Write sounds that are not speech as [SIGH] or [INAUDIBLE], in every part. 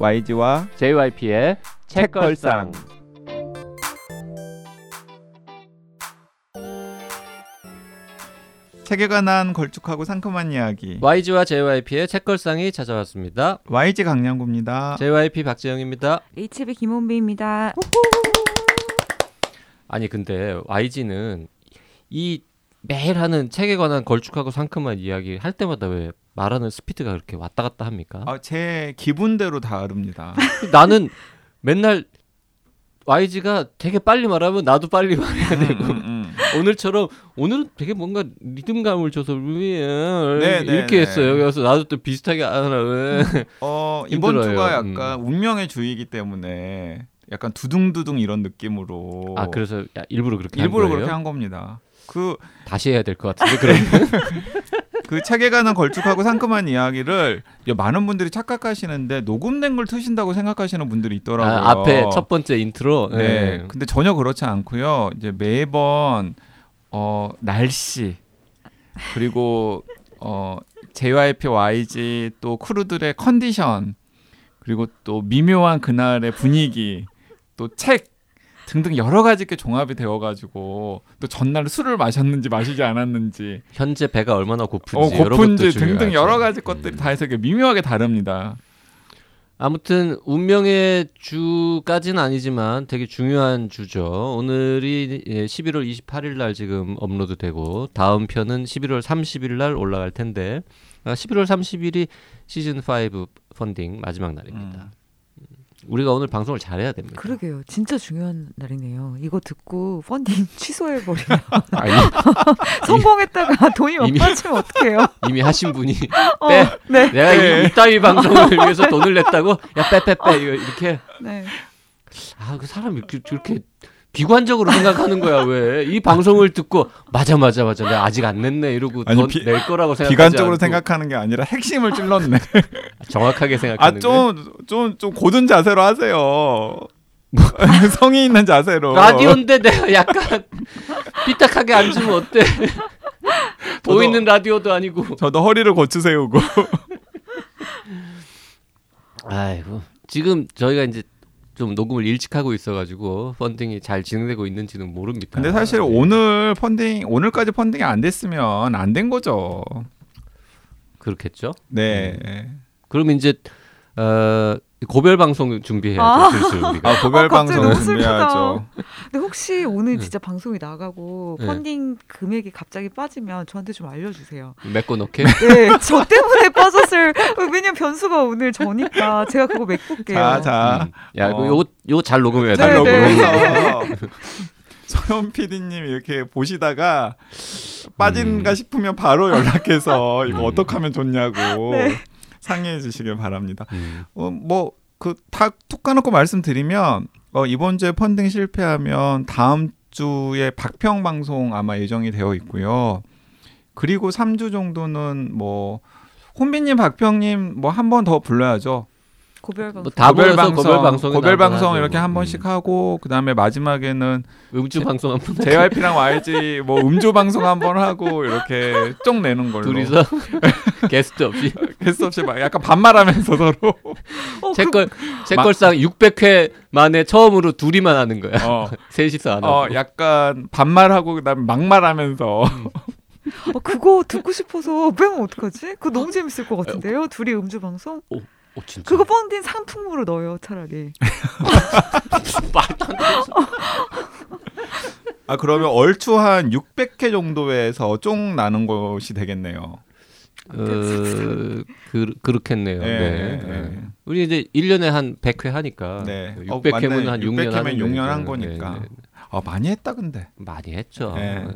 YG와 JYP의 책걸상. 책에 관한 걸쭉하고 상큼한 이야기. YG와 JYP의 책걸상이 찾아왔습니다. YG 강량구입니다. JYP 박재영입니다. HB 김원비입니다. 아니 근데 YG는 이 매일 하는 책에 관한 걸쭉하고 상큼한 이야기 할 때마다 왜 말하는 스피드가 그렇게 왔다 갔다 합니까? 아, 제 기분대로 다릅니다. [LAUGHS] 나는 맨날 YG가 되게 빨리 말하면 나도 빨리 말해야 음, 되고 음, 음. 오늘처럼 오늘은 되게 뭔가 리듬감을 줘서 네, 이렇게 네, 했어요. 네. 그래서 나도 또 비슷하게 하라. 어, [LAUGHS] 이번. 주가 약간 운명의 주이기 때문에 약간 두둥두둥 이런 느낌으로 아 그래서 야, 일부러 그렇게 일부러 한? 그렇게 한 겁니다. 그 다시 해야 될 것 같은데 그럼 [LAUGHS] 그 책에 관한 걸쭉하고 상큼한 이야기를 야, 많은 분들이 착각하시는데 녹음된 걸 트신다고 생각하시는 분들이 있더라고요. 아, 앞에 첫 번째 인트로 네. 네. 근데 전혀 그렇지 않고요. 이제 매번 어 날씨 그리고 어 JYP YG 또 crew들의 컨디션 그리고 또 미묘한 그날의 분위기 또 책 등등 여러 가지 게 종합이 되어가지고 또 전날 술을 마셨는지 마시지 않았는지 현재 배가 얼마나 고픈지, 어, 고픈지 등등. 여러 가지 것들이 음. 다 해서 이게 미묘하게 다릅니다. 아무튼 운명의 주까지는 아니지만 되게 중요한 주죠. 오늘이 예, 11월 28일 날 지금 업로드되고 다음 편은 11월 30일 날 올라갈 텐데 아, 11월 30일이 시즌 5 펀딩 마지막 날입니다. 음. 우리가 오늘 방송을 잘해야 됩니다. 그러게요. 진짜 중요한 날이네요. 이거 듣고 펀딩 [LAUGHS] 취소해버리면 아니, [LAUGHS] 성공했다가 돈이 못 받으면 어떡해요? 이미 하신 분이 [LAUGHS] 어, 빼. 네. 내가 네. 이 이따위 방송을 위해서 돈을 냈다고 야 빼 빼빼 이렇게 네. 아그 사람이 이렇게 저렇게 비관적으로 생각하는 거야 왜 이 방송을 듣고 맞아 맞아 맞아 내가 아직 안 냈네 이러고 아니, 더 비- 낼 거라고 생각하지 비관적으로 않고 생각하는 게 아니라 핵심을 찔렀네. [LAUGHS] 정확하게 생각하는 거아좀좀 좀 고든 자세로 하세요. [LAUGHS] 성의 있는 자세로. 라디오인데 내가 약간 삐딱하게 앉으면 어때 [LAUGHS] 보이는 라디오도 아니고 저도 허리를 고추 세우고. 아이고 지금 저희가 이제 좀 녹음을 일찍 하고 있어가지고 펀딩이 잘 진행되고 있는지는 모릅니다. 근데 사실 네. 오늘 펀딩 오늘까지 펀딩이 안 됐으면 안 된 거죠. 그렇겠죠. 네. 그럼 이제 어, 고별 방송 준비해야죠. 아. 아 고별 어, 갑자기 방송 준비해야죠. 근데 혹시 오늘 네. 진짜 방송이 나가고 네. 펀딩 금액이 갑자기 빠지면 저한테 좀 알려주세요. 메꿔 놓게. [LAUGHS] 네, 저 때문에 빠졌을 왜냐면 변수가 오늘 저니까 제가 그거 메꿀게요. 자, 자. 음. 야, 어. 이거 요거 잘 녹음해야 돼. 잘 네, 네. 녹음해서 [LAUGHS] 서현 PD님 이렇게 보시다가 빠진가 음. 싶으면 바로 연락해서 이거 음. 어떻게 하면 좋냐고 네. 상의해 주시길 바랍니다. 음. 어, 뭐그다툭 까놓고 말씀드리면 어, 이번 주에 펀딩 실패하면 다음 주에 박평 방송 아마 예정이 되어 있고요. 그리고 3주 정도는 뭐 혼비님, 박평님 뭐 한 번 더 불러야죠. 고별 방송. 뭐다 모여서 고별 방송 고별 방송 이렇게 한 번씩 하고 그다음에 마지막에는 음주 방송 한 번 JYP랑 YG 뭐 음주 방송 한 번 하고 이렇게 쪽 내는 걸로 둘이서 [LAUGHS] 게스트 없이 게스트 없이 막 약간 반말하면서 서로 [LAUGHS] 어, 그, 책걸 책걸상 600회 만에 처음으로 둘이만 하는 거야. 어, [LAUGHS] 셋이서 안 하고. 어 약간 반말하고 그다음에 막말하면서 어, 그거 듣고 싶어서 빼면 어떡하지? 그거 너무 재밌을 것 같은데요. 둘이 음주 방송? 오, 진짜. 그거 펀딩 상품으로 넣어요, 차라리. [LAUGHS] 아 그러면 얼추 한 600회 정도에서 쫑 나는 것이 되겠네요. 어, 그 그렇겠네요. 네, 네. 네. 우리 이제 1년에 한 100회 하니까 네. 어, 600회면 맞네. 한 6년 600 회면 하는 6년 한 거니까. 거니까. 아 많이 했다 근데. 많이 했죠. 네.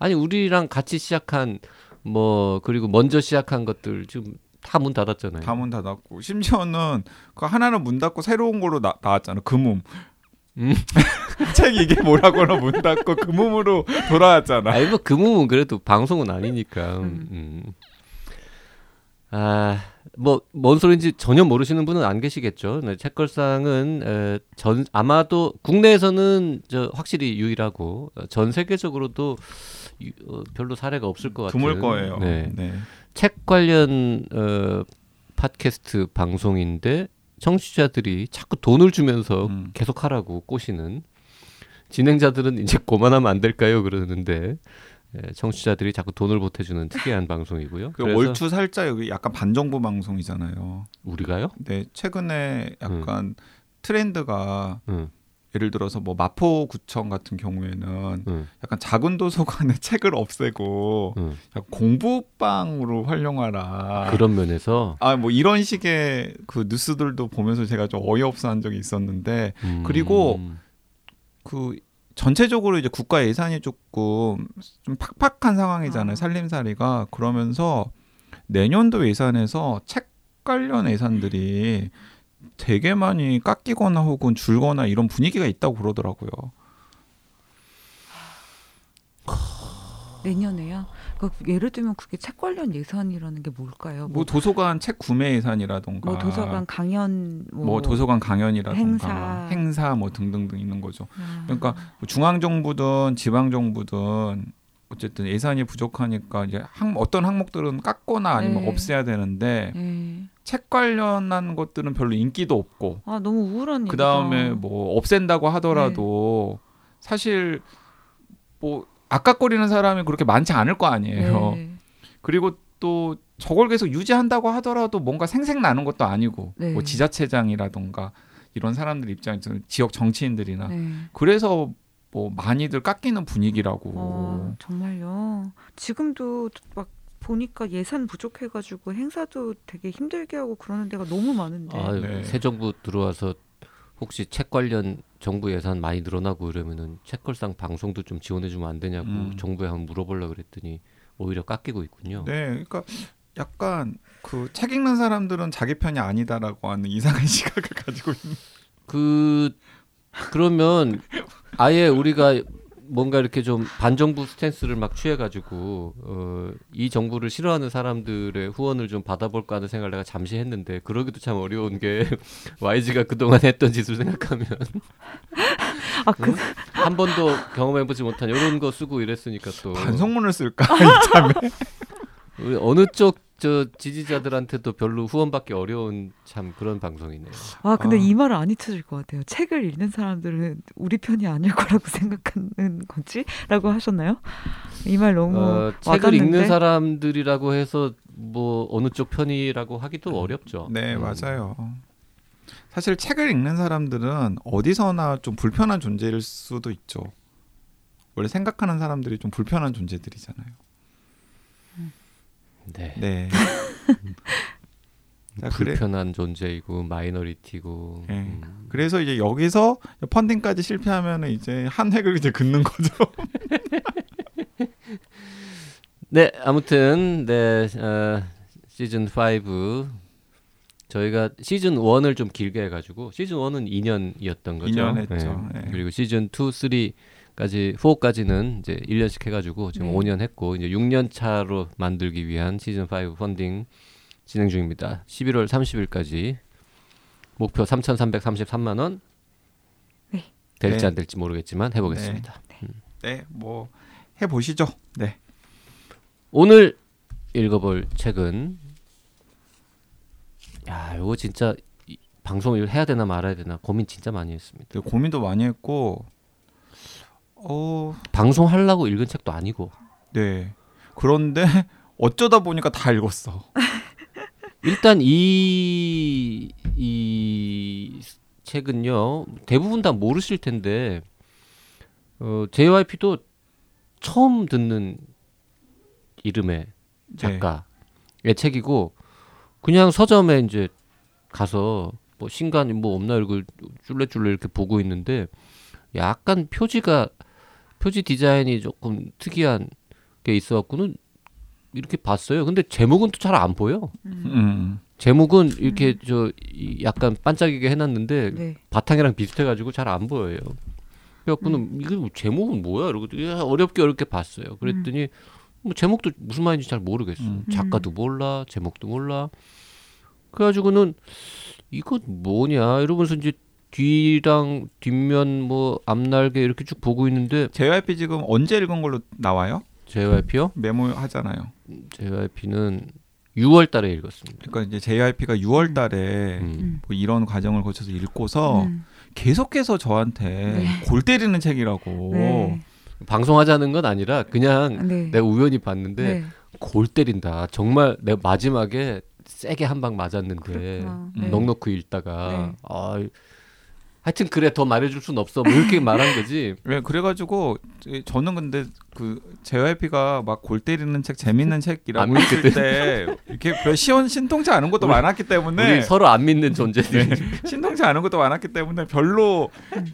아니 우리랑 같이 시작한 뭐 그리고 먼저 시작한 것들 지금 다 문 닫았잖아요. 다 문 닫았고 심지어는 그 하나는 문 닫고 새로운 걸로 나, 나왔잖아. 금음. 음. [LAUGHS] 책 이게 뭐라고는 문 닫고 금음으로 돌아왔잖아. 아니 뭐 그몸은 그래도 방송은 아니니까. 음. 아뭐 뭔 소리인지 전혀 모르시는 분은 안 계시겠죠. 네, 책걸상은 에, 전 아마도 국내에서는 저 확실히 유일하고 어, 전 세계적으로도 별로 사례가 없을 것 같은 드물 거예요. 네. 네. 책 관련 어, 팟캐스트 방송인데 청취자들이 자꾸 돈을 주면서 음. 계속 하라고 꼬시는 진행자들은 이제 그만하면 안 될까요? 그러는데 예, 청취자들이 자꾸 돈을 보태주는 특이한 방송이고요. 그 월투 살짝 여기 약간 반정부 방송이잖아요. 우리가요? 네, 최근에 약간 트렌드가 응, 예를 들어서 뭐 마포구청 같은 경우에는 응, 약간 작은 도서관의 [LAUGHS] 책을 없애고 응. 약간 공부방으로 활용하라. 그런 면에서 아 뭐 이런 식의 그 뉴스들도 보면서 제가 좀 어이없어 한 적이 있었는데 음, 그리고 그 전체적으로 이제 국가 예산이 조금 좀 팍팍한 상황이잖아요. 아. 살림살이가 그러면서 내년도 예산에서 책 관련 예산들이 되게 많이 깎이거나 혹은 줄거나 이런 분위기가 있다고 그러더라고요. 내년에요. 그 예를 들면 그게 책 관련 예산이라는 게 뭘까요? 뭐 도서관 책 구매 예산이라던가 뭐 도서관 강연 뭐, 뭐 도서관 강연이라던가 행사. 행사 뭐 등등등 있는 거죠. 아. 그러니까 중앙 정부든 지방 정부든 어쨌든 예산이 부족하니까 이제 항, 어떤 항목들은 깎거나 아니면 네. 없애야 되는데 예. 책 관련한 것들은 별로 인기도 없고 아 너무 우울한 그 다음에. 뭐 없앤다고 하더라도 사실 뭐 아까거리는 사람이 그렇게 많지 않을 거 아니에요. 네. 그리고 또 저걸 계속 유지한다고 하더라도 뭔가 생색 나는 것도 아니고 네. 뭐 지자체장이라던가 이런 사람들 입장에서 지역 정치인들이나 네. 그래서 뭐 많이들 깎이는 분위기라고. 어, 정말요. 지금도 막 보니까 예산 부족해가지고 행사도 되게 힘들게 하고 그러는 데가 너무 많은데. 아, 네. 새 정부 들어와서 혹시 책 관련 정부 예산 많이 늘어나고 이러면은 책걸상 방송도 좀 지원해주면 안 되냐고 음. 정부에 한번 물어보려 그랬더니 오히려 깎이고 있군요. 네, 그러니까 약간 그 책 읽는 사람들은 자기 편이 아니다라고 하는 이상한 [LAUGHS] 시각을 가지고 있는. 그 그러면 아예 우리가 뭔가 이렇게 좀 반정부 스탠스를 막 취해가지고 어, 이 정부를 싫어하는 사람들의 후원을 좀 받아볼까 하는 생각을 내가 잠시 했는데 그러기도 참 어려운 게 [LAUGHS] YG가 그동안 했던 짓을 생각하면 아, 그, 응? 한 번도 경험해보지 못한 이런 거 쓰고 이랬으니까 또 반성문을 쓸까 [LAUGHS] 이참에. 어느 쪽 저 지지자들한테도 별로 후원받기 어려운 참 그런 방송이네요. 아 근데 아. 이 말을 안 잊혀질 것 같아요. 책을 읽는 사람들은 우리 편이 아닐 거라고 [LAUGHS] 생각하는 거지?라고 하셨나요? 이 말 너무 어, 책을 와닿는데? 읽는 사람들이라고 해서 뭐 어느 쪽 편이라고 하기도 어렵죠. 네, 음. 맞아요. 사실 책을 읽는 사람들은 어디서나 좀 불편한 존재일 수도 있죠. 원래 생각하는 사람들이 좀 불편한 존재들이잖아요. 네. 네. [LAUGHS] 자, 그래, 불편한 존재이고 마이너리티고. 네. 음. 그래서 이제 여기서 펀딩까지 실패하면 이제 한 획을 이제 긋는 거죠. [LAUGHS] 네, 아무튼 네 어, 시즌 5 저희가 시즌 1을 좀 길게 해가지고 시즌 1은 2년이었던 거죠. 2년 했죠. 네. 그리고 시즌 2, 3 까지 4까지는 이제 1년씩 해가지고 지금 네. 5년 했고 이제 6년 차로 만들기 위한 시즌 5 펀딩 진행 중입니다. 11월 30일까지 목표 3,333만 원 네. 될지 네. 안 될지 모르겠지만 해보겠습니다. 네, 뭐 해보시죠. 네. 오늘 읽어볼 책은 야 이거 진짜 이- 방송을 해야 되나 말아야 되나 고민 진짜 많이 했습니다. 네, 고민도 많이 했고, 어, 방송 하려고 읽은 책도 아니고 네. 그런데 [LAUGHS] 어쩌다 보니까 다 읽었어. [LAUGHS] 일단 이, 이 책은요 대부분 다 모르실 텐데 어, JYP도 처음 듣는 이름의 네. 작가의 책이고 그냥 서점에 이제 가서 뭐 신간이 뭐 없나 이걸 쫄래쫄래 이렇게 보고 있는데 약간 표지가 표지 디자인이 조금 특이한 게 있어갖고는 이렇게 봤어요. 근데 제목은 또 잘 안 보여. 음. 제목은 이렇게 저 이- 약간 반짝이게 해놨는데 네. 바탕이랑 비슷해가지고 잘 안 보여요. 그래갖고는 이게 뭐 제목은 뭐야? 이러고 어렵게 어렵게 봤어요. 그랬더니 뭐 제목도 무슨 말인지 잘 모르겠어. 음. 작가도 몰라, 제목도 몰라. 그래가지고는 이거 뭐냐 이러면서 이제 뒤랑 뒷면 뭐 앞날개 이렇게 쭉 보고 있는데 JYP 지금 언제 읽은 걸로 나와요? JYP요? 메모하잖아요. JYP는 6월 달에 읽었습니다. 그러니까 이제 JYP가 6월 달에 음. 뭐 이런 과정을 거쳐서 읽고서 음. 계속해서 저한테 네. 골 때리는 책이라고. 네. 방송하자는 건 아니라 그냥 네. 내가 우연히 봤는데 네. 골 때린다. 정말 내가 마지막에 세게 한 방 맞았는데. 네. 넉넉히 읽다가 네. 아 하여튼 그래 더 말해줄 순 없어. 뭐 이렇게 [LAUGHS] 말한 거지. 왜 그래가지고 저는 근데 그 JYP가 막 골 때리는 책 재밌는 [LAUGHS] 안 책이라고 했을 때 이렇게 별 시원 신통치 않은 것도 우리- 많았기 때문에 우리 서로 안 믿는 존재들. [LAUGHS] 네. 신통치 않은 것도 많았기 때문에 별로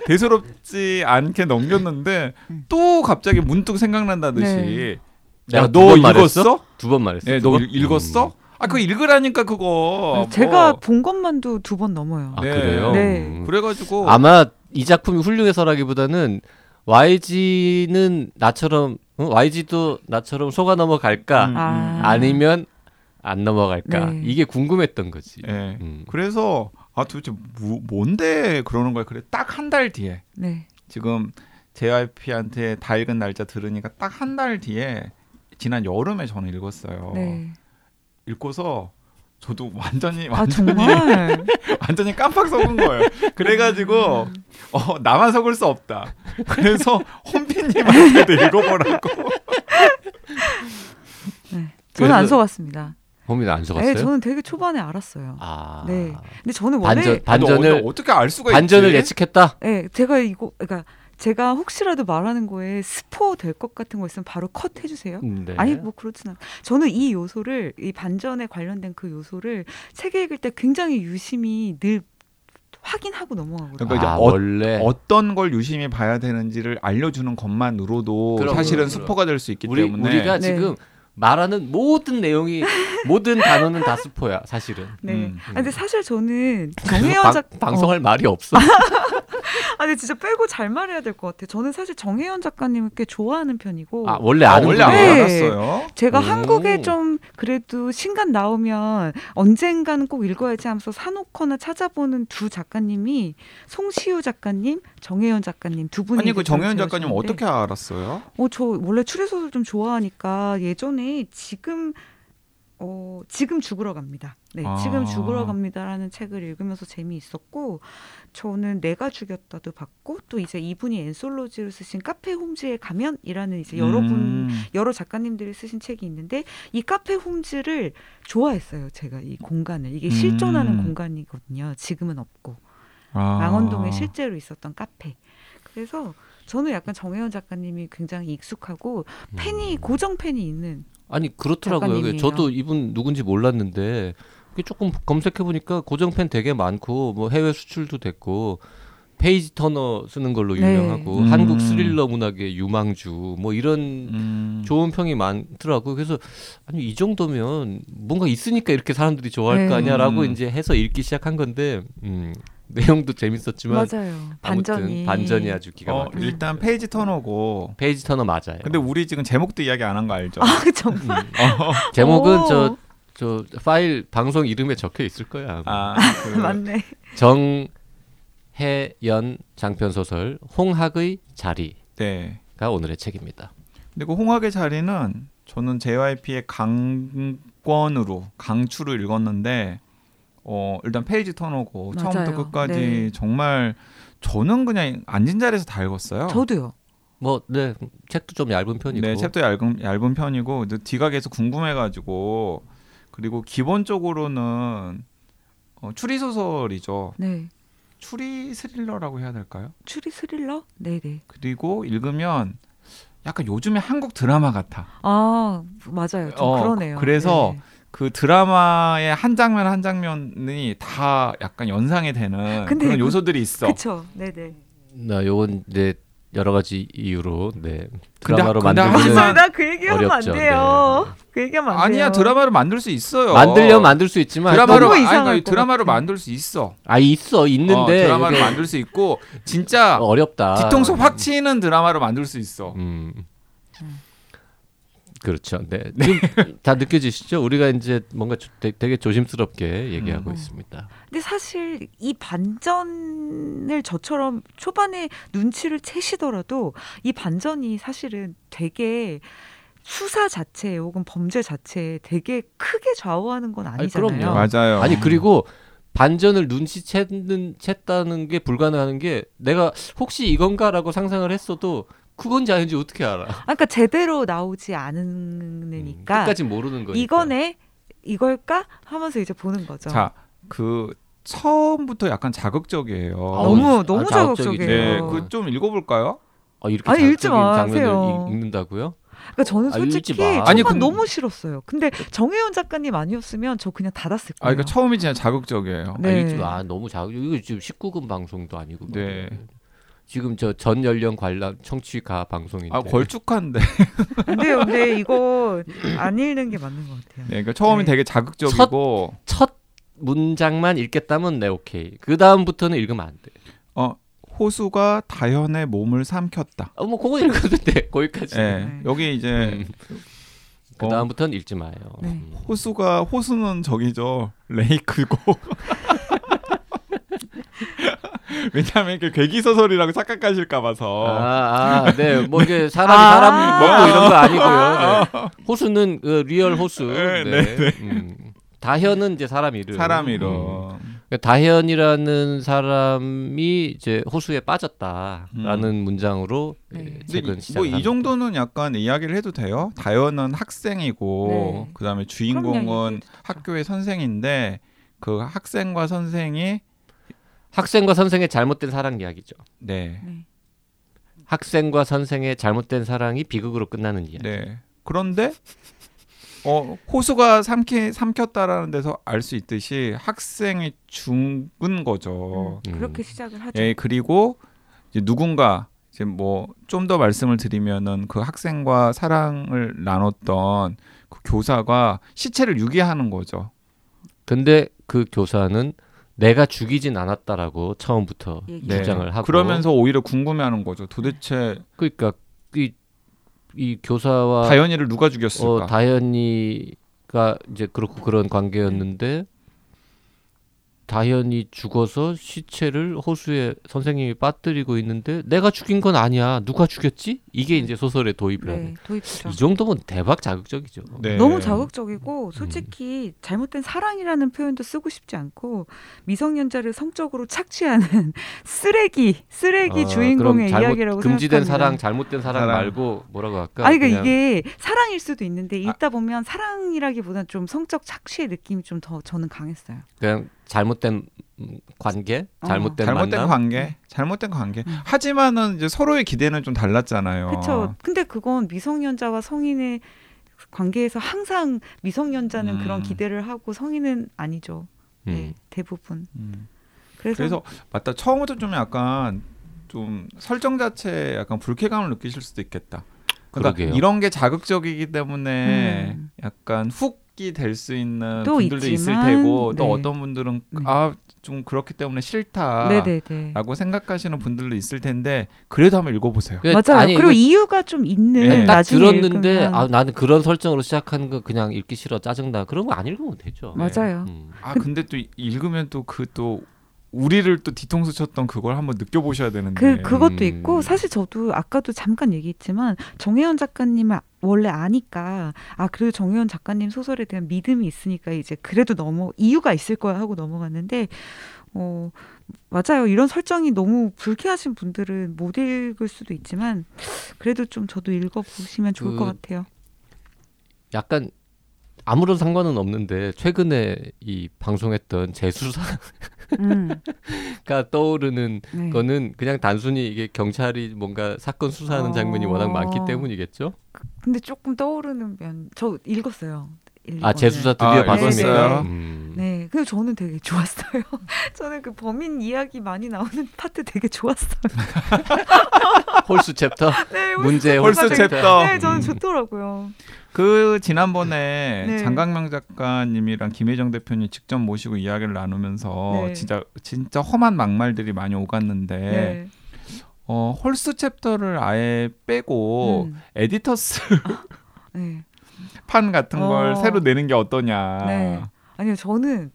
대수롭지 않게 넘겼는데 음. 또 갑자기 문득 생각난다듯이 네. 내가 야두너번 말했어? 읽었어? 두 번 말했어. 네, 두너 읽었어? 음. 아 그거 읽으라니까 그거. 제가 뭐. 본 것만도 두 번 넘어요. 아 네. 그래요? 네. 음. 그래가지고 아마 이 작품이 훌륭해서라기보다는 YG는 나처럼 어? YG도 나처럼 속아 넘어갈까 음, 아. 아니면 안 넘어갈까 네. 이게 궁금했던 거지. 예. 음. 그래서 아 도대체 뭐, 뭔데 그러는 거야? 그래 딱 한 달 뒤에 네. 지금 JYP한테 다 읽은 날짜 들으니까 딱 한 달 뒤에 지난 여름에 저는 읽었어요. 네. 읽고서 저도 완전히 아 완전히 정말. [LAUGHS] 완전히 깜빡 속은 거예요. 그래가지고 어 나만 속을 수 없다. 그래서 혼비님한테도 [LAUGHS] 읽어보라고. 네. 저는 안 속았습니다. 범인은 안 속았어요? 네, 저는 되게 초반에 알았어요. 아. 네. 근데 저는 원래 반전 반전을 어- 어떻게 알 수가 반전을 있지? 예측했다. 네, 제가 이거 그러니까 제가 혹시라도 말하는 거에 스포 될 것 같은 거 있으면 바로 컷 해주세요. 음, 네. 아니 뭐 그렇진 않. 저는 이 요소를 이 반전에 관련된 그 요소를 책 읽을 때 굉장히 유심히 늘 확인하고 넘어가거든요. 그러니까 이제 아, 어- 원래 어떤 걸 유심히 봐야 되는지를 알려주는 것만으로도 그럼, 사실은 그럼, 스포가 될 수 있기 우리 때문에 우리가 네. 지금 말하는 모든 내용이 모든 단어는 다 스포야 사실은. 네. 음, 아, 근데 사실 저는 정혜연 방- 작 방송할 말이 없어. [LAUGHS] [LAUGHS] 아, 근데 진짜 빼고 잘 말해야 될 것 같아요. 저는 사실 정혜연 작가님을 꽤 좋아하는 편이고 아 원래 아, 아는 원래 분이에요? 네. 알았어요. 제가 오. 한국에 좀 그래도 신간 나오면 언젠가는 꼭 읽어야지 하면서 사놓거나 찾아보는 두 작가님이 송시우 작가님, 정혜연 작가님 두 분이 아니 그 정혜연 작가님 어떻게 알았어요? 어, 저 원래 추리소설 좀 좋아하니까 예전에 지금 어, 지금 죽으러 갑니다. 네, 아. 지금 죽으러 갑니다라는 책을 읽으면서 재미있었고 저는 내가 죽였다도 봤고 또 이제 이분이 엔솔로지로 쓰신 카페 홈즈에 가면이라는 이제 여러 분 음. 여러 작가님들이 쓰신 책이 있는데 이 카페 홈즈를 좋아했어요. 제가 이 공간을 이게 실존하는 음. 공간이거든요. 지금은 없고 아. 망원동에 실제로 있었던 카페. 그래서 저는 약간 정해연 작가님이 굉장히 익숙하고 팬이 고정 팬이 있는 아니 그렇더라고요. 작가님이에요. 저도 이분 누군지 몰랐는데 조금 검색해 보니까 고정 팬 되게 많고 뭐 해외 수출도 됐고 page turner 쓰는 걸로 네. 유명하고 음. 한국 스릴러 문학의 유망주 뭐 이런 음. 좋은 평이 많더라고요. 그래서 아니 이 정도면 뭔가 있으니까 이렇게 사람들이 좋아할 거 네. 아니야라고 음. 이제 해서 읽기 시작한 건데 음, [LAUGHS] 내용도 재밌었지만 맞아요. 아무튼 반전이 반전이 아주 기가 어, 막혀. 일단 페이지 턴오고 page turner 맞아요. 근데 우리 지금 제목도 이야기 안 한 거 알죠? 아 정말 제목은 오. 저 저 파일 방송 이름에 적혀 있을 거야. 아, 그, [LAUGHS] 맞네. 정해연 장편 소설 홍학의 자리가 네. 오늘의 책입니다. 근데 그 홍학의 자리는 저는 JYP의 강권으로 강추를 읽었는데 어 일단 페이지 턴오고. 처음부터 끝까지 네. 정말 저는 그냥 앉은 자리에서 다 읽었어요. 저도요. 뭐 네 책도 좀 얇은 편이고 네, 챕터 얇은 얇은 편이고 뒤가 계속 궁금해가지고 그리고 기본적으로는 어, 추리 소설이죠. 네. 추리 스릴러라고 해야 될까요? 추리 스릴러? 네네. 그리고 읽으면 약간 요즘에 한국 드라마 같아. 아 맞아요. 좀 어, 그러네요. 그래서 네. 그 드라마의 한 장면 한 장면이 다 약간 연상이 되는 근데 그런 그- 요소들이 있어. 그쵸. 네네. 나 요건 이제 여러 가지 이유로 네 드라마로 근데 만들기는 하지만- 나그 얘기하면 어렵죠. 안 돼요. 그 얘기하면 안 돼요. 아니야 드라마를 만들 수 있어요. 만들려면 만들 수 있지만 드라마로 너무 아니, 이상할 아니, 같아. 만들 수 있어. 아 있어 있는데 어, 드라마를 이게 만들 수 있고 진짜 어렵다. 뒤통수 확 치는 드라마를 만들 수 있어. 음. 그렇죠. 네. 지금 다 느껴지시죠? 우리가 이제 뭔가 조- 되- 되게 조심스럽게 얘기하고 음. 있습니다. 근데 사실 이 반전을 저처럼 초반에 눈치를 채시더라도 이 반전이 사실은 되게 수사 자체에 혹은 범죄 자체에 되게 크게 좌우하는 건 아니잖아요. 그럼요. 맞아요. 아니 그리고 반전을 눈치채는 챘다는 게 불가능한 게 내가 혹시 이건가라고 상상을 했어도 그건지 아닌지 어떻게 알아? 아, 그러니까 제대로 나오지 음, 않으니까 끝까지 모르는 거니까. 이거네 이걸까 하면서 이제 보는 거죠. 자, 그 처음부터 약간 자극적이에요. 아, 너무 아, 너무. 자극적이에요. 네, 그 좀 읽어볼까요? 아, 이렇게 아니, 읽지 자극적인 마세요. 장면을 읽, 읽는다고요? 그러니까 저는 아, 솔직히 마. 초반 아니, 근데- 너무 싫었어요. 근데 정혜원 작가님 아니었으면 저 그냥 닫았을 아, 거예요. 그러니까 처음이 진짜 자극적이에요. 네. 아, 읽지 마. 아, 너무 자극. 이거 지금 19금 방송도 아니고. 뭐. 네. 지금 저 전 연령 관람 청취가 방송인데. 아, 걸쭉한데. 안 돼요. 근데 이거 안 읽는 게 맞는 것 같아요. 네, 그러니까 처음이 네. 되게 자극적이고 첫 문장만 읽겠다면 내 오케이. 그 다음부터는 읽으면 안 돼. 어, 호수가 다현의 몸을 삼켰다. 어, 뭐 그거 읽어도 돼. 거기까지. 네, 네. 여기 이제 음. 그 어, 다음부터는 읽지 마요. 네. 음. 호수가 호수는 저기죠 레이크고 [LAUGHS] [LAUGHS] 왜냐하면 이렇게 괴기 소설이라고 착각하실까 봐서 아, 아, 네, 뭐 이게 [LAUGHS] 사람이 아. 사람 먹고 이런 거 아니고요. 네. [LAUGHS] 호수는 그 real 호수. 네, 네. 네, 음. 다현은 이제 사람 이름. 사람 음. 이름 그러니까 다현이라는 사람이 이제 호수에 빠졌다라는 문장으로 네. 예, 근데 시작. 뭐이 정도는 약간 이야기를 해도 돼요 다현은 학생이고 네. 그다음에 주인공은 학교의 선생인데 그 학생과 선생이 학생과 선생의 잘못된 사랑 이야기죠. 네, 네. 학생과 선생의 잘못된 사랑이 비극으로 끝나는 이야기. 네. 그런데 어 호수가 삼키, 삼켰다라는 데서 알 수 있듯이 학생이 죽은 거죠. 음, 음. 그렇게 시작을 하죠. 예, 그리고 이제 누군가 이제 뭐 좀 더 말씀을 드리면은 그 학생과 사랑을 나눴던 그 교사가 시체를 유기하는 거죠. 근데 그 교사는 내가 죽이진 않았다라고 처음부터. 네. 주장을 하고 그러면서 오히려 궁금해하는 거죠. 도대체 그러니까 이, 이 교사와 다현이를 누가 죽였을까? 어, 다현이가 이제 그렇고 그런 관계였는데 다현이 죽어서 시체를 호수에 선생님이 빠뜨리고 있는데 내가 죽인 건 아니야 누가 죽였지 이게 이제 소설의 도입이라는 네, 도입부죠. 이 정도면 대박 자극적이죠 네. 너무 자극적이고 솔직히 잘못된 사랑이라는 표현도 쓰고 싶지 않고 미성년자를 성적으로 착취하는 [LAUGHS] 쓰레기 쓰레기 어, 주인공의 잘못- 이야기라고 금지된 생각합니다. 사랑 잘못된 사랑, 사랑. 말고 뭐라고 할까 아니 그러니까 그냥 이게 사랑일 수도 있는데 아. 읽다 보면 사랑이라기보다는 좀 성적 착취의 느낌이 좀 더 저는 강했어요. 그냥 잘못된 음, 관계 어. 잘못된, 잘못된 만남 관계, 잘못된 관계. 음. 하지만은 이제 서로의 기대는 좀 달랐잖아요. 그렇죠. 근데 그건 미성년자와 성인의 관계에서 항상 미성년자는 음. 그런 기대를 하고 성인은 아니죠. 네, 음. 대부분. 음. 그래서, 그래서 맞다. 처음부터 좀 약간 좀 설정 자체에 약간 불쾌감을 느끼실 수도 있겠다. 그러니까 그러게요. 이런 게 자극적이기 때문에 음. 약간 훅이 될 수 있는 또 분들도 있을 있지만, 테고 또 네. 어떤 분들은 네. 아좀 그렇기 때문에 싫다라고 네네네. 생각하시는 분들도 있을 텐데 그래도 한번 읽어보세요. 그- 맞아요. 아니, 그리고 이거 이유가 좀 있는 네. 딱 나중에 들었는데 읽으면. 아 나는 그런 설정으로 시작하는 거 그냥 읽기 싫어 짜증나 그런 거 안 읽으면 되죠. 맞아요. 음. 아 근데 또 읽으면 또 그또 우리를 또 뒤통수 쳤던 그걸 한번 느껴보셔야 되는데. 그 그것도 음. 있고 사실 저도 아까도 잠깐 얘기했지만 정혜원 작가님을 원래 아니까 아 그래도 정혜원 작가님 소설에 대한 믿음이 있으니까 이제 그래도 넘어 이유가 있을 거야 하고 넘어갔는데 어 맞아요 이런 설정이 너무 불쾌하신 분들은 못 읽을 수도 있지만 그래도 좀 저도 읽어보시면 좋을 그- 것 같아요. 약간 아무런 상관은 없는데 최근에 이 방송했던 재수사가 음, [LAUGHS] 떠오르는 네. 거는 그냥 단순히 이게 경찰이 뭔가 사건 수사하는 어. 장면이 워낙 많기 때문이겠죠. 근데 조금 떠오르는 면 저 읽었어요. 아. 재수사 드디어 아, 봤습니까? 읽었어요? 음. 네, 근데 저는 되게 좋았어요. [LAUGHS] 저는 그 범인 이야기 많이 나오는 파트 되게 좋았어요. [LAUGHS] 홀수 챕터 [LAUGHS] 네, 문제 홀수 홀수 챕터. 네, 저는 음. 좋더라고요. 그 지난번에 네. 장강명 작가님이랑 김혜정 대표님 직접 모시고 이야기를 나누면서 네. 진짜 진짜 험한 막말들이 많이 오갔는데 네. 어, 홀수 chapter를 아예 빼고 음, editor's 네. [LAUGHS] 판 같은 걸 어. 새로 내는 게 어떠냐. 네. 아니요, 저는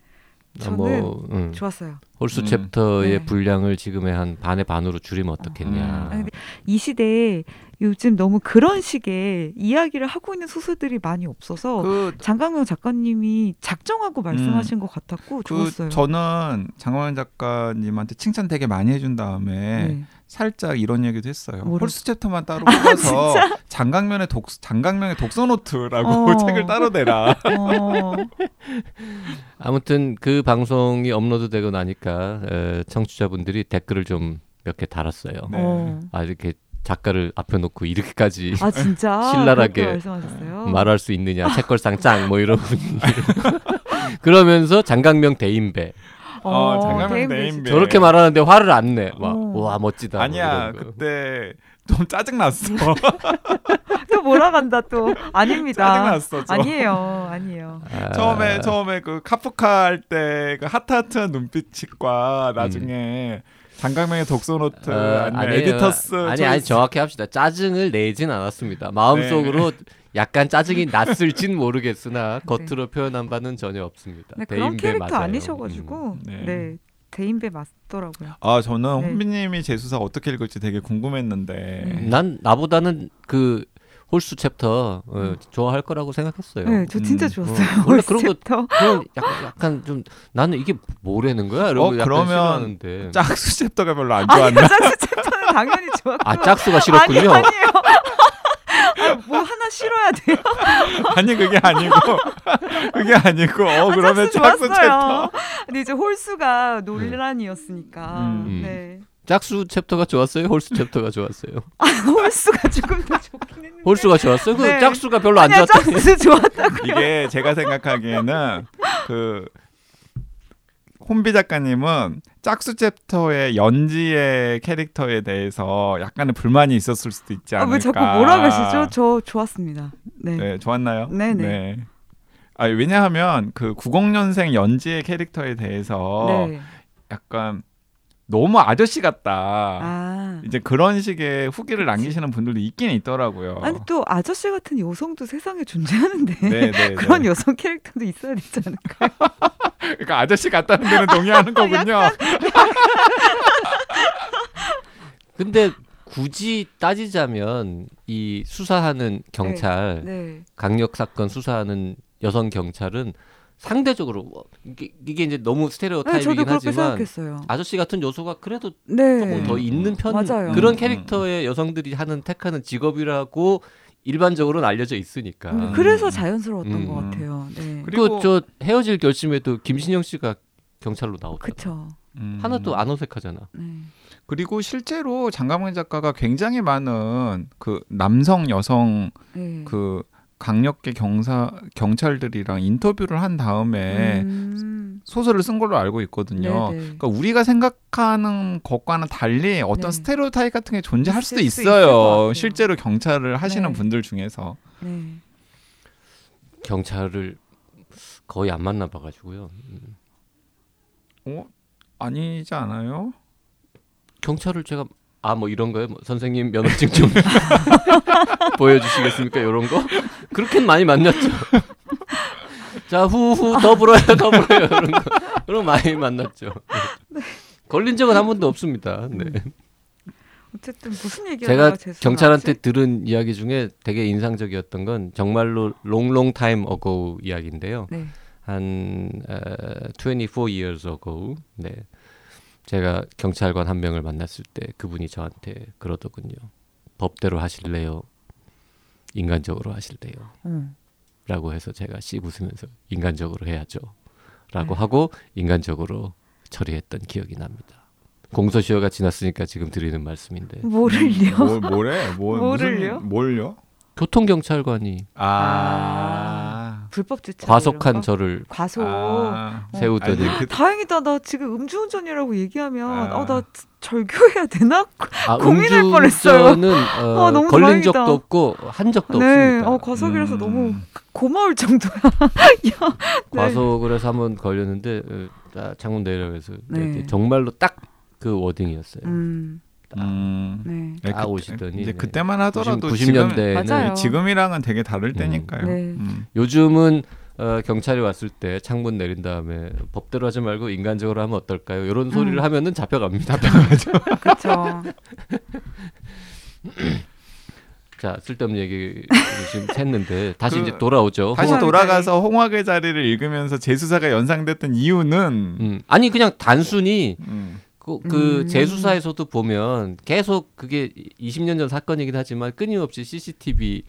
아, 저는 뭐 음. 좋았어요. 홀수 음. 챕터의 네. 분량을 지금의 한 반의 반으로 줄이면 어떻겠냐. 아, 근데 이 시대에 요즘 너무 그런 식의 이야기를 하고 있는 소설들이 많이 없어서 그, 장강명 작가님이 작정하고 말씀하신 것 같았고 그 좋았어요. 저는 장강명 작가님한테 칭찬 되게 많이 해준 다음에 네. 살짝 이런 얘기도 했어요. 뭐를? 홀수 chapter만 따로 뽑아서 장강명의 독 장강명의 독서 노트라고 어. [LAUGHS] 책을 따로 내라. 어, 아무튼 그 방송이 업로드되고 나니까 에, 청취자분들이 댓글을 좀 몇 개 달았어요. 네. 어. 아 이렇게 작가를 앞에 놓고 이렇게까지 아 진짜 [LAUGHS] 신랄하게. 말할 수 있느냐 책걸상 짱뭐 이런 분들 [LAUGHS] 그러면서 장강명 대인배 어, 장강명 대인배. 저렇게 말하는데 화를 안 내. 막 어. 와 멋지다. 뭐 아니야 거. 그때 좀 짜증 났어. [LAUGHS] 또 몰아간다 또 아닙니다. 짜증 났어. 좀. 아니에요, 아니에요. 아, 처음에 처음에 그 카프카 할 때 그 하트하트한 눈빛과 나중에 장강명의 독서 노트 어, 아니에요. editor's 아니 아니 choice. 정확히 합시다. 짜증을 내진 않았습니다. 마음속으로 네. 약간 짜증이 났을진 [LAUGHS] 모르겠으나 겉으로 표현한 바는 전혀 없습니다. 네, 그런 캐릭터 맞아요. 아니셔가지고 음. 네. 네. 대인배 맞더라고요. 아 저는 네. 혼비님이 재수사 어떻게 읽을지 되게 궁금했는데 음. 난 나보다는 그 홀수 챕터 어, 음. 좋아할 거라고 생각했어요. 네, 저 진짜 음. 좋았어요. 어, 원래 그런 거- 챕터. 그런 약간, 약간 좀 나는 이게 뭐라는 거야? 이러고 어, 약간 그러면 싫어하는데. 짝수 chapter가 별로 안 아니, 좋았나? 짝수 chapter는 당연히 좋았고. 아 짝수가 싫었군요. 아니, 아니에요. 아, 뭐 하나 싫어야 돼요. [LAUGHS] 아니 그게 아니고 [LAUGHS] 그게 아니고 어 아, 그러면 짝수. 챕터 근데 이제 홀수가 논란이었으니까. 음. 네. 짝수 챕터가 좋았어요. 홀수 챕터가 좋았어요. [LAUGHS] 홀수가 조금 더 좋긴 했는데. 홀수가 좋았어요. 그 네. 짝수가 별로 안 좋았다. 짝수 좋았다고. 이게 제가 생각하기에는 그 혼비 작가님은 짝수 챕터의 연지의 캐릭터에 대해서 약간의 불만이 있었을 수도 있지 아, 않을까. 왜 자꾸 뭐라 그러시죠? 저 좋았습니다. 네. 네, 좋았나요? 네네. 네. 아, 왜냐하면 그 90년생 연지의 캐릭터에 대해서 네. 약간 너무 아저씨 같다. 아. 이제 그런 식의 후기를 남기시는 분들도 있긴 있더라고요. 아니 또 아저씨 같은 여성도 세상에 존재하는데 네, 네, [LAUGHS] 그런 네. 여성 캐릭터도 있어야 되지 않을까요? [LAUGHS] 그러니까 아저씨 같다는 데는 동의하는 거군요. [LAUGHS] 근데 굳이 따지자면 이 수사하는 경찰 네. 강력 사건 수사하는 여성 경찰은 상대적으로 뭐 이게, 이게 이제 너무 네, 스테레오타입이긴 그렇게 하지만. 아저씨 같은 요소가 그래도 네. 조금 더 있는 편 맞아요. 그런 음, 캐릭터의 여성들이 하는 택하는 직업이라고 일반적으로는 알려져 있으니까. 음, 그래서 자연스러웠던 음. 것 같아요. 네. 그리고- 그리고 저 헤어질 결심에도 김신영 씨가 경찰로 나오더라고. 그쵸. 음. 하나도 안 어색하잖아. 네. 그리고 실제로 장가문 작가가 굉장히 많은 그 남성 여성 네. 그 강력계 경사 경찰들이랑 인터뷰를 한 다음에 음. 소설을 쓴 걸로 알고 있거든요. 네네. 그러니까 우리가 생각하는 것과는 달리 어떤 네. 스테레오타입 같은 게 존재할 수도 있어요. 실제로 경찰을 하시는 네. 분들 중에서. 네. 경찰을 거의 안 만나 봐가지고요. 어? 아니지 않아요? 경찰을 제가 아 뭐 이런 거요? 뭐 선생님 면허증 좀 [LAUGHS] 보여주시겠습니까? 이런 거 그렇게는 많이 만났죠. 자 후후 더 불어요 더 불어요 [LAUGHS] 이런 거 그런 거 많이 만났죠. 걸린 적은 한 번도 없습니다. 네. 어쨌든 무슨 얘기가 제가 경찰한테 들은 이야기 중에 되게 인상적이었던 건 정말로 롱롱 타임 어고 이야기인데요. 네. 한 어, 24 years ago 네. 제가 경찰관 한 명을 만났을 때 그분이 저한테 그러더군요. 법대로 하실래요? 인간적으로 하실래요? 어. 라고 해서 제가 씩 웃으면서 인간적으로 해야죠. 라고 네. 하고 인간적으로 처리했던 기억이 납니다. 공소시효가 지났으니까 지금 드리는 말씀인데 뭐를요? 뭘 뭐래? 뭐 뭐를요? 무슨 뭘요? 교통경찰관이 아. 불법 주차 과속한 저를 과속. 아. 어. 세우더니 아니, 그, 다행이다. 나 지금 음주운전이라고 얘기하면 아. 어, 나 절교해야 되나? 아, 고민할 뻔했어요. 음주운전은 어, 아, 너무 걸린 다행이다. 적도 없고 한 적도 네. 없습니다. 어, 과속이라서 음. 너무 고마울 정도야. [LAUGHS] 야, 네. 과속을 해서 한번 걸렸는데 어, 아, 창문 내려서 네. 정말로 딱 그 워딩이었어요. 음. 음. 네. 네, 아, 오시더니, 이제 네. 그때만 하더라도 90, 지금 90년대에는 맞아요. 지금 이랑은 되게 다를 때니까요. 네. 음. 요즘은 어, 경찰이 왔을 때 창문 내린 다음에 법대로 하지 말고 인간적으로 하면 어떨까요? 이런 소리를 하면은 잡혀갑니다. [LAUGHS] 그렇죠. [LAUGHS] 자 쓸데없는 얘기 지금 했는데 다시 그- 이제 돌아오죠. 다시 홍학의 돌아가서 홍학의 자리를 읽으면서 재수사가 연상됐던 이유는 음, 아니 그냥 단순히 음, 그, 그 음. 재수사에서도 보면 계속 그게 20년 전 사건이긴 하지만 끊임없이 CCTV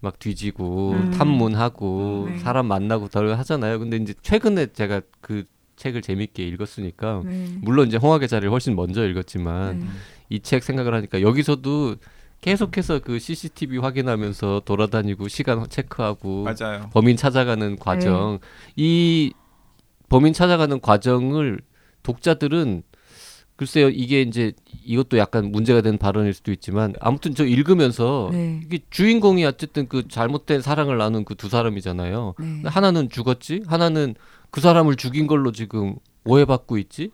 막 뒤지고 음. 탐문하고 네. 사람 만나고 덜 하잖아요. 근데 이제 최근에 제가 그 책을 재밌게 읽었으니까 네. 물론 이제 홍학의 자리를 훨씬 먼저 읽었지만 네. 이책 생각을 하니까 여기서도 계속해서 그 CCTV 확인하면서 돌아다니고 시간 체크하고 맞아요. 범인 찾아가는 과정 이 범인 찾아가는 과정을 독자들은 글쎄요 이게 이제 이것도 약간 문제가 된 발언일 수도 있지만 아무튼 저 읽으면서 네. 이게 주인공이 어쨌든 그 잘못된 사랑을 나눈 그 두 사람이잖아요. 네. 하나는 죽었지, 하나는 그 사람을 죽인 걸로 지금 오해받고 있지.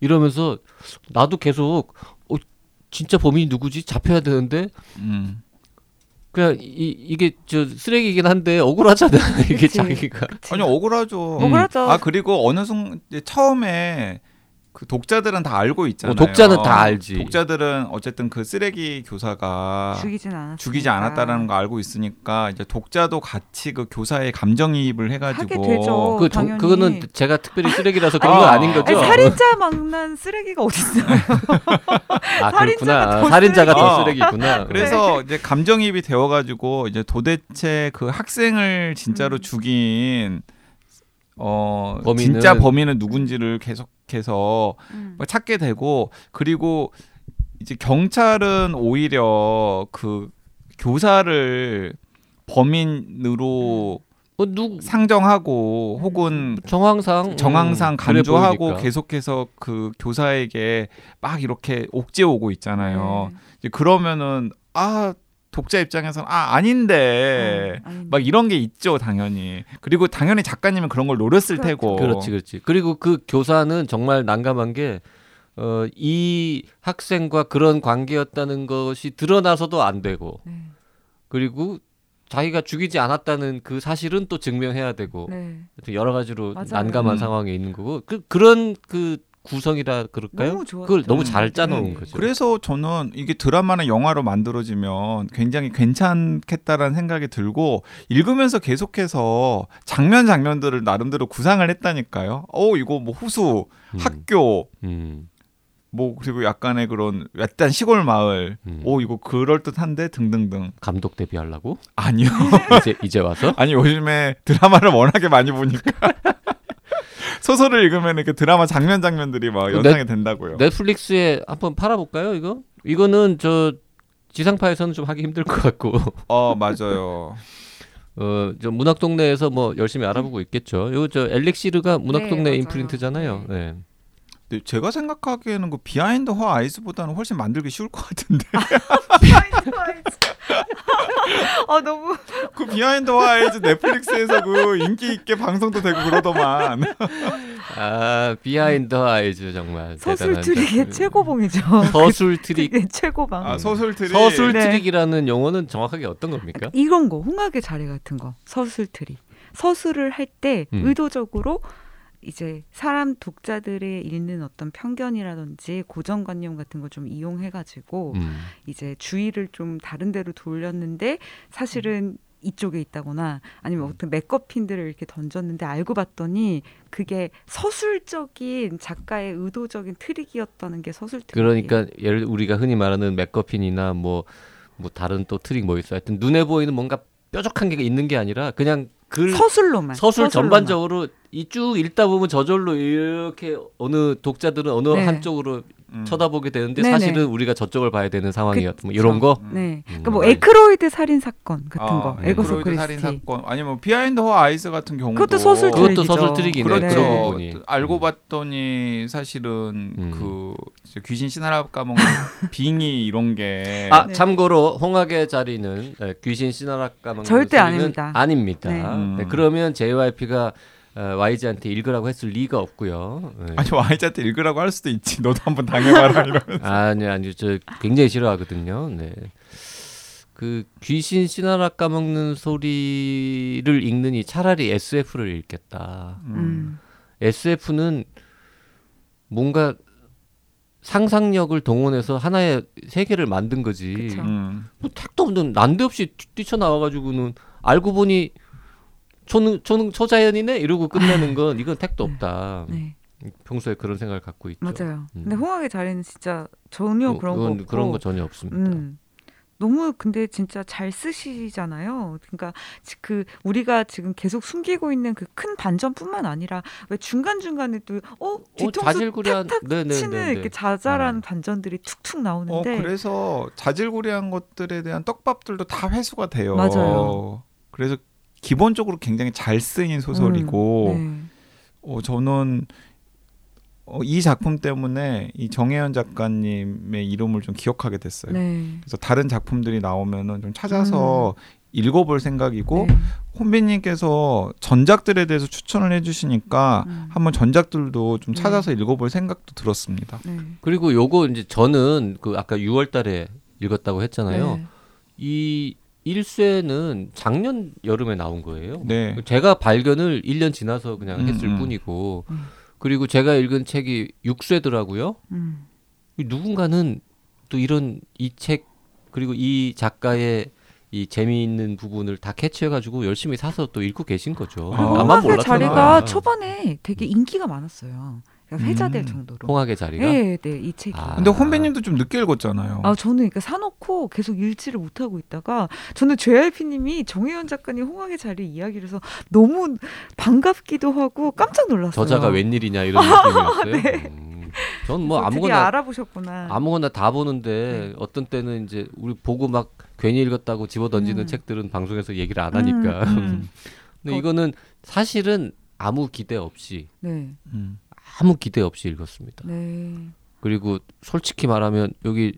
이러면서 나도 계속 어, 진짜 범인이 누구지 잡혀야 되는데 음. 그냥 이, 이게 저 쓰레기긴 한데 억울하잖아 이게 그치. 자기가 아니 억울하죠. 음. 억울하죠. 아 그리고 어느 순간 처음에 그 독자들은 다 알고 있잖아요. 어, 독자는 다 알지. 독자들은 어쨌든 그 쓰레기 교사가 죽이진 않았. 죽이지 않았다라는 거 알고 있으니까 이제 독자도 같이 그 교사의 감정이입을 해가지고 하게 되죠. 그 정-. 그거는 제가 특별히 쓰레기라서 그런 아. 건 아닌 거죠. 아니, 살인자 만난 쓰레기가 어딨어요? 아 [LAUGHS] 살인자가 그렇구나. 더 살인자가 더 쓰레기. 쓰레기구나. [LAUGHS] 그래서 이제 감정이입이 되어가지고 이제 도대체 그 학생을 진짜로 음. 죽인 어 범인은- 진짜 범인은 누군지를 계속해서 음. 막 찾게 되고 그리고 이제 경찰은 오히려 그 교사를 범인으로 뭐 누구 상정하고 혹은 정황상 정황상 음, 그래 간주하고 보이니까. 계속해서 그 교사에게 막 이렇게 옥죄 오고 있잖아요. 네. 이제 그러면은 아 독자 입장에서는 아 아닌데 어, 아닌데. 막 이런 게 있죠 당연히. 그리고 당연히 작가님은 그런 걸 노렸을 그렇죠. 테고. 그렇지, 그렇지. 그리고 그 교사는 정말 난감한 게, 어, 이 학생과 그런 관계였다는 것이 드러나서도 안 되고, 네. 그리고 자기가 죽이지 않았다는 그 사실은 또 증명해야 되고, 네. 여러 가지로 맞아요. 난감한 음. 상황에 있는 거고, 그, 그런 그 구성이라 그럴까요? 너무. 그걸 너무 잘 짜놓은 네. 거죠. 그래서 저는 이게 드라마나 영화로 만들어지면 굉장히 괜찮겠다라는 생각이 들고 읽으면서 계속해서 장면 장면들을 나름대로 구상을 했다니까요. 어 이거 뭐 호수, 음, 학교, 음, 뭐 그리고 약간의 그런 약간 시골 마을. 음. 오 이거 그럴 듯한데 등등등. 감독 데뷔하려고? 아니요. 이제, 이제 와서? [LAUGHS] 아니 요즘에 드라마를 워낙에 많이 보니까 소설을 읽으면 이렇게 드라마 장면 장면들이 막 넷- 연상이 된다고요. 넷플릭스에 한번 팔아볼까요, 이거? 이거는 저 지상파에서는 좀 하기 힘들 것 같고. 어 맞아요. [LAUGHS] 어, 저 문학 동네에서 뭐 열심히 알아보고 있겠죠. 요 저 엘릭시르가 문학동네 맞아요. imprint잖아요. 네. 근데 제가 생각하기에는 그 Behind Her Eyes보다는 훨씬 만들기 쉬울 것 같은데 [LAUGHS] 아 너무 그 Behind Her Eyes 넷플릭스에서 그 인기 있게 방송도 되고 그러더만 아 Behind Eyes 정말 서술 대단한 트릭의 작품. 최고봉이죠. 서술 [LAUGHS] 트릭. 그게 최고봉. 아 소설들이 서술 네. 트릭이라는 용어는 정확하게 어떤 겁니까? 이런 거 홍학의 자리 같은 거 서술 트릭. 서술을 할때 음. 의도적으로 이제 사람 독자들의 읽는 어떤 편견이라든지 고정관념 같은 걸 좀 이용해 가지고 음. 이제 주의를 좀 다른 데로 돌렸는데 사실은 이쪽에 있다거나 아니면 음. 어떤 맥거핀들을 이렇게 던졌는데 알고 봤더니 그게 서술적인 작가의 의도적인 트릭이었다는 게 서술 트릭. 그러니까 예를 우리가 흔히 말하는 맥거핀이나 뭐뭐 다른 또 트릭 뭐 있어. 하여튼 눈에 보이는 뭔가 뾰족한 게 있는 게 아니라 그냥 글 서술로만 서술 서술로만. 전반적으로 이 쭉 읽다 보면 저절로 이렇게 어느 독자들은 어느 네. 한쪽으로 음. 쳐다보게 되는데 네네. 사실은 우리가 저쪽을 봐야 되는 상황이었던 뭐 그쵸. 이런 거. 음. 네. 음, 그러니까 뭐 맞아요. 애크로이드 살인 사건 같은 아, 거. 네. 애거서 애크로이드 살인 크리스티. 사건 아니면 뭐 Behind Her Eyes 같은 경우도 그것도 서술 그것도. 서술 트릭이네. 그렇죠. 부분이. 알고 봤더니 사실은 음. 그 귀신 씻나락 까먹은 빙의 이런 게 아 네. 참고로 홍학의 자리는 네, 귀신 씻나락 까먹은 절대 아닙니다. 아닙니다. 네. 음. 네, 그러면 JYP가 어, YG한테 읽으라고 했을 리가 없고요. 네. 아니 와이즈한테 읽으라고 할 수도 있지. 너도 한번 당해봐라 이러면. [LAUGHS] 아니 아니 저 굉장히 싫어하거든요. 네. 그 귀신 씨나라 까먹는 소리를 읽느니 차라리 SF를 읽겠다. 음. 음. SF는 뭔가 상상력을 동원해서 하나의 세계를 만든 거지. 음. 뭐 택도 없는 난데없이 뛰- 뛰쳐나와가지고는 알고 보니 초능 초능 초자연이네 이러고 끝내는 건 [LAUGHS] 이건 택도 네. 없다. 네. 평소에 그런 생각을 갖고 있죠. 맞아요. 음. 근데 홍학의 자리는 진짜 전혀 그- 그런 거 없고 그런 거 전혀 없습니다. 음. 너무 근데 진짜 잘 쓰시잖아요. 그러니까 지- 그 우리가 지금 계속 숨기고 있는 그 큰 반전뿐만 아니라 왜 중간 중간에 또어 어, 뒤통수 자질구레한 탁탁 치는 네네네. 이렇게 자잘한 음. 반전들이 툭툭 어 나오는데 그래서 자질구레한 것들에 대한 떡밥들도 다 회수가 돼요. 맞아요. 그래서 기본적으로 굉장히 잘 쓰인 소설이고 네. 어, 저는 어, 이 작품 때문에 이 정혜연 작가님의 이름을 좀 기억하게 됐어요. 네. 그래서 다른 작품들이 나오면은 좀 찾아서 읽어볼 생각이고 네. 혼비님께서 전작들에 대해서 추천을 해주시니까 음. 한번 전작들도 좀 네. 찾아서 읽어볼 생각도 들었습니다. 네. 그리고 요거 이제 저는 그 아까 6월달에 읽었다고 했잖아요. 네. 이 1쇄는 작년 여름에 나온 거예요. 네. 제가 발견을 1년 지나서 그냥 음, 했을 음. 뿐이고 음. 그리고 제가 읽은 책이 6쇄더라고요. 음. 누군가는 또 이런 이 책 그리고 이 작가의 이 재미있는 부분을 다 캐치해가지고 열심히 사서 또 읽고 계신 거죠. 아, 홍학의 몰랐잖아. 자리가 초반에 되게 인기가 많았어요. 회자될 음. 정도로. 홍학의 자리가. 네, 네, 이 책이. 아. 근데 혼비님도 좀 늦게 읽었잖아요. 아 저는 그러니까 사놓고 계속 읽지를 못하고 있다가 저는 JYP님이 정혜연 작가님 홍학의 자리 이야기를 해서 너무 반갑기도 하고 깜짝 놀랐어요. 저자가 웬일이냐 이런 [LAUGHS] 느낌이었어요. 네. 음. 전뭐 아무거나 알아보셨구나. 아무거나 다 보는데 어떤 때는 이제 우리 보고 막 괜히 읽었다고 집어 던지는 음. 책들은 방송에서 얘기를 안 하니까. 음, 음. [LAUGHS] 근데 어. 이거는 사실은 아무 기대 없이 네, 음. 아무 기대 없이 읽었습니다. 네, 그리고 솔직히 말하면 여기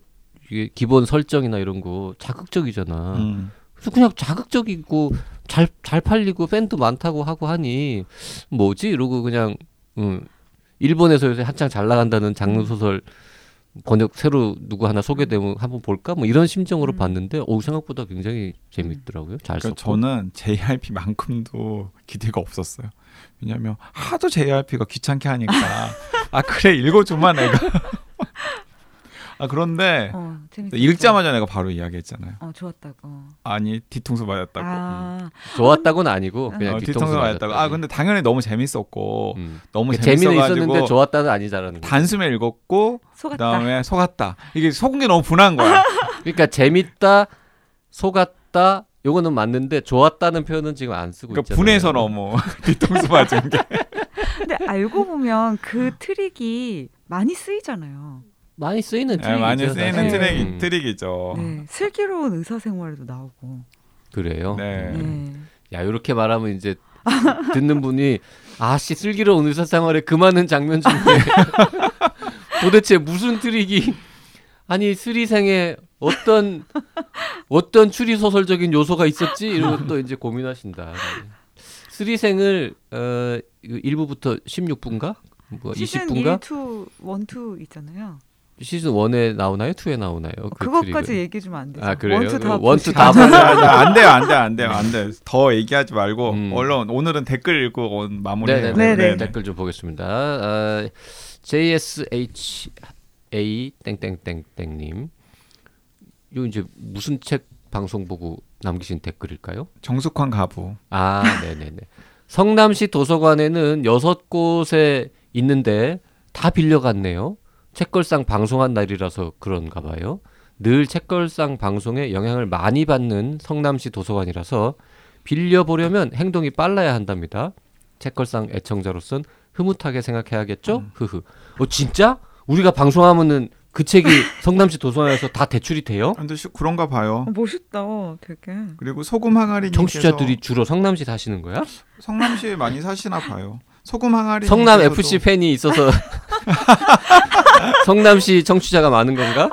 이게 기본 설정이나 이런 거 자극적이잖아. 음. 그래서 그냥 자극적이고 잘 잘 팔리고 팬도 많다고 하고 하니 뭐지 이러고 그냥 음, 일본에서 요새 한창 잘 나간다는 장르 소설 번역 새로 누구 하나 소개되면 한번 볼까 뭐 이런 심정으로 음. 봤는데 오 생각보다 굉장히 재밌더라고요. 잘 썼고. 그러니까 저는 [LAUGHS] JRP만큼도 기대가 없었어요. 왜냐하면 하도 JRP가 귀찮게 하니까 아 그래 읽어줘만 내가. 아 그런데 어. 읽자마자 내가 바로 이야기했잖아요. 어 좋았다고. 아니 뒤통수 맞았다고. 아, 좋았다고는 아니고 그냥 어, 뒤통수 뒤통수 맞았다고. 아 근데 당연히 너무 재밌었고 음. 너무 재미는 재밌어가지고 있었는데 좋았다는 아니잖아는 거죠. 단숨에 읽었고 속았다. 그다음에 속았다. 이게 속은 게 너무 분한 거야. [LAUGHS] 그러니까 재밌다, 속았다. 요거는 맞는데 좋았다는 표현은 지금 안 쓰고 그러니까 있잖아요. 분해서 너무 [LAUGHS] 뒤통수 맞은 게. 근데 알고 보면 그 트릭이 많이 쓰이잖아요. 많이 쓰이는 네, 트릭이죠. 많이 쓰이는. 트릭, 음, 트릭이죠. 네, 슬기로운 의사 생활에도 나오고. 그래요. 네. 네. 야 이렇게 말하면 이제 듣는 분이 아씨 슬기로운 의사 생활에 그 많은 장면 중에 [LAUGHS] 도대체 무슨 트릭이 아니 스리생에 어떤 어떤 추리 소설적인 요소가 있었지 이러고 또 이제 고민하신다. 스리생을 어 이거 1부부터 16분가 뭐 시즌 20분가 1, 2, 1, 2 있잖아요. 시즌 1에 나오나요? 2에 나오나요? 그 그것까지 트릭은? 얘기해 주면 안 되죠. 아, 그래요? 원투 다 원투 보시고. 다 아, 자, 자, 안 돼요, 안 돼요, 안 돼요, 안 돼요. 더 얘기하지 말고 음. 얼른 오늘은 댓글 읽고 온- 마무리 해요. 네네 네네. 댓글 좀 보겠습니다. 아, JSHA 땡땡땡땡 님, 요 이제 무슨 책 방송 보고 남기신 댓글일까요? 정숙한 가부. 아, 네네네. 성남시 도서관에는 여섯 곳에 있는데 다 빌려갔네요. 책걸상 방송한 날이라서 그런가 봐요. 늘 책걸상 방송에 영향을 많이 받는 성남시 도서관이라서 빌려보려면 행동이 빨라야 한답니다. 책걸상 애청자로선 흐뭇하게 생각해야겠죠? 음. 흐흐. 어 진짜? 우리가 방송하면은 그 책이 [LAUGHS] 성남시 도서관에서 다 대출이 돼요? 근데 시- 그런가 봐요. 어, 멋있다, 되게. 그리고 소금 항아리님께서 청취자들이 주로 성남시 사시는 거야? 성남시에 많이 사시나 봐요. 소금 항아리 성남 FC 팬이 있어서 [LAUGHS] 성남시 청취자가 많은 건가?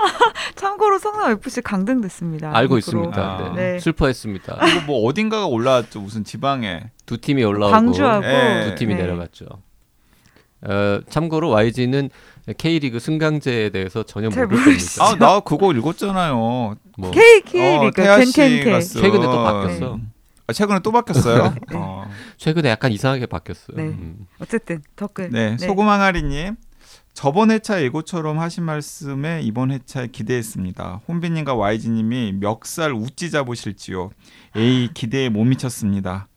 참고로 성남 FC 강등됐습니다. 알고. 있습니다. 아. 네. 네. 슬퍼했습니다. 그리고 뭐 어딘가가 올라왔죠. 무슨 지방에. 두 팀이 올라오고 광주하고 예. 두 팀이 네. 내려갔죠. 어, 참고로 YG는 K리그 승강제에 대해서 전혀 잘 모를. 겁니다. 아나 그거 읽었잖아요. 뭐 K K 어, 리그 태아 켄켄케. 씨가 쓴- 최근에 또 바뀌었어. 아, 최근에 또 바뀌었어요? 네. 어. 최근에 약간 이상하게 바뀌었어요. 네. 음. 어쨌든 덕글. 네, 소금 항아리님. 저번 회차 예고처럼 하신 말씀에 이번 회차에 기대했습니다. 혼비님과 YG님이 멱살 우찌 잡으실지요. 에이 기대에 못 미쳤습니다.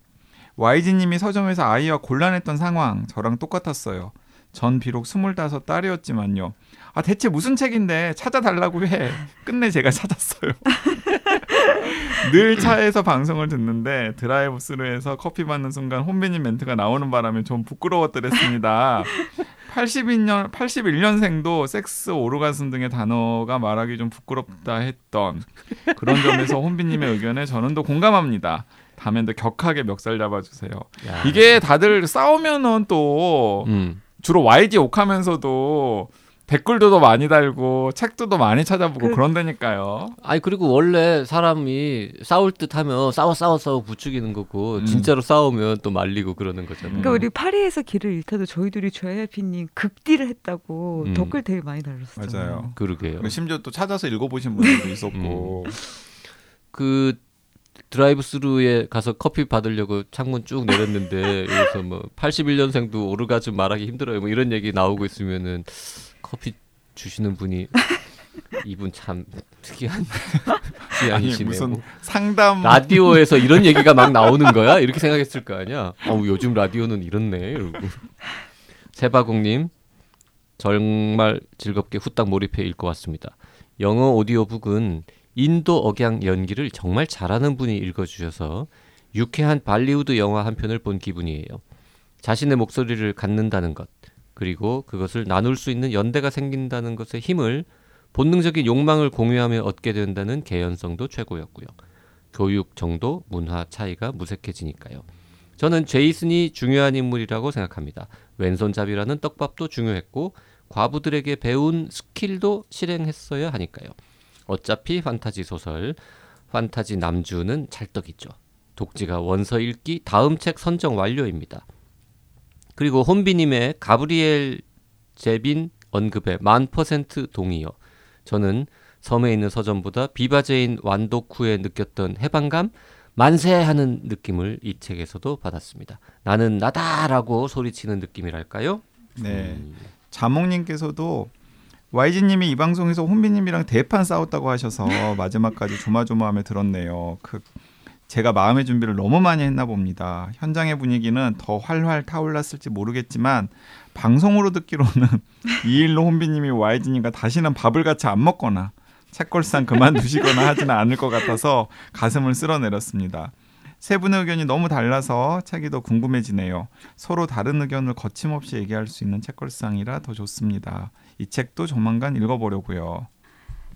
YG님이 서점에서 아이와 곤란했던 상황 저랑 똑같았어요. 전 비록 스물다섯 딸이었지만요. 아 대체 무슨 책인데 찾아달라고 해. 끝내 제가 찾았어요. [LAUGHS] 늘 차에서 방송을 듣는데 드라이브 스루에서 커피 받는 순간 혼비님 멘트가 나오는 바람에 좀 부끄러웠더랬습니다. 82년 81년생도 섹스 오르가슴 등의 단어가 말하기 좀 부끄럽다 했던 그런 점에서 혼비님의 의견에 저는 더 공감합니다. 다음엔 더 격하게 멱살 잡아주세요. 야. 이게 다들 싸우면은 또 음. 주로 YG 옥하면서도 댓글도 더 많이 달고 책도 더 많이 찾아보고 그- 그... 런다니까요 아니 그리고 원래 사람이 싸울 듯 하면 싸워 싸워 싸워 부추기는 거고 음. 진짜로 싸우면 또 말리고 그러는 거잖아요. 그러니까 우리 파리에서 길을 잃다도 저희들이 JYP님 극딜을 했다고 음. 댓글 되게 많이 달렸어요. 맞아요. 그러게요. 심지어 또 찾아서 읽어보신 분들도 있었고 그 드라이브 스루에 가서 커피 받으려고 창문 쭉 내렸는데 [LAUGHS] 여기서 뭐 81년생도 오르가즘 말하기 힘들어요. 뭐 이런 얘기 나오고 있으면은 커피 주시는 분이 이분 참 특이한 [LAUGHS] 아니 취향이시네요. 무슨 뭐. 상담 라디오에서 이런 얘기가 막 나오는 [LAUGHS] 거야? 이렇게 생각했을 거 아니야? 어우 요즘 라디오는 이렇네. 이러고. 세바공님 정말 즐겁게 후딱 몰입해 읽고 왔습니다. 영어 오디오북은 인도 억양 연기를 정말 잘하는 분이 읽어주셔서 유쾌한 발리우드 영화 한 편을 본 기분이에요. 자신의 목소리를 갖는다는 것, 그리고 그것을 나눌 수 있는 연대가 생긴다는 것의 힘을 본능적인 욕망을 공유하며 얻게 된다는 개연성도 최고였고요. 교육 정도, 문화 차이가 무색해지니까요. 저는 제이슨이 중요한 인물이라고 생각합니다. 왼손잡이라는 떡밥도 중요했고 과부들에게 배운 스킬도 실행했어야 하니까요. 어차피 판타지 소설, 판타지 남주는 찰떡이죠. 독지가 원서 읽기 다음 책 선정 완료입니다. 그리고 혼비님의 가브리엘 제빈 언급에 만 퍼센트 동의요. 저는 섬에 있는 서점보다 비바, 제인 완독 후에 느꼈던 해방감 만세하는 느낌을 이 책에서도 받았습니다. 나는 나다라고 소리치는 느낌이랄까요? 네 음, 자몽님께서도 YG님이 이 방송에서 혼비님이랑 대판 싸웠다고 하셔서 [LAUGHS] 마지막까지 조마조마하며 들었네요. 그 제가 마음의 준비를 너무 많이 했나 봅니다. 현장의 분위기는 더 활활 타올랐을지 모르겠지만 방송으로 듣기로는 [LAUGHS] 이 일로 혼비님이 YG님과 다시는 밥을 같이 안 먹거나 책걸상 그만두시거나 하지는 않을 것 같아서 가슴을 쓸어내렸습니다. 세 분의 의견이 너무 달라서 책이 더 궁금해지네요. 서로 다른 의견을 거침없이 얘기할 수 있는 책걸상이라 더 좋습니다. 이 책도 조만간 읽어보려고요.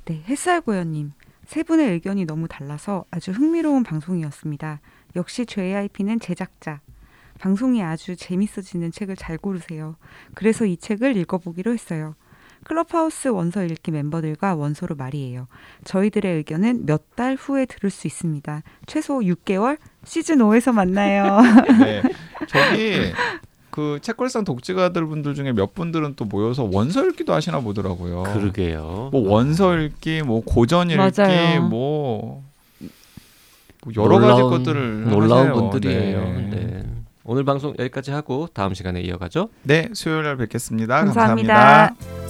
네, 햇살고연님. 세 분의 의견이 너무 달라서 아주 흥미로운 방송이었습니다. 역시 JYP는 제작자. 방송이 아주 재밌어지는 책을 잘 고르세요. 그래서 이 책을 읽어보기로 했어요. 클럽하우스 원서 읽기 멤버들과 원서로 말이에요. 저희들의 의견은 몇 달 후에 들을 수 있습니다. 최소 6개월 시즌 5에서 만나요. [LAUGHS] 네, 저기 그 책걸상 독지가들 분들 중에 몇 분들은 또 모여서 원서 읽기도 하시나 보더라고요. 그러게요. 뭐 원서 읽기, 뭐 고전 읽기, 맞아요. 뭐, 뭐 여러 가지 놀라운- 것들을 놀라운 하세요. 분들이에요. 네. 네. 오늘 방송 여기까지 하고 다음 시간에 이어가죠. 네, 수요일 날 뵙겠습니다 감사합니다. 감사합니다.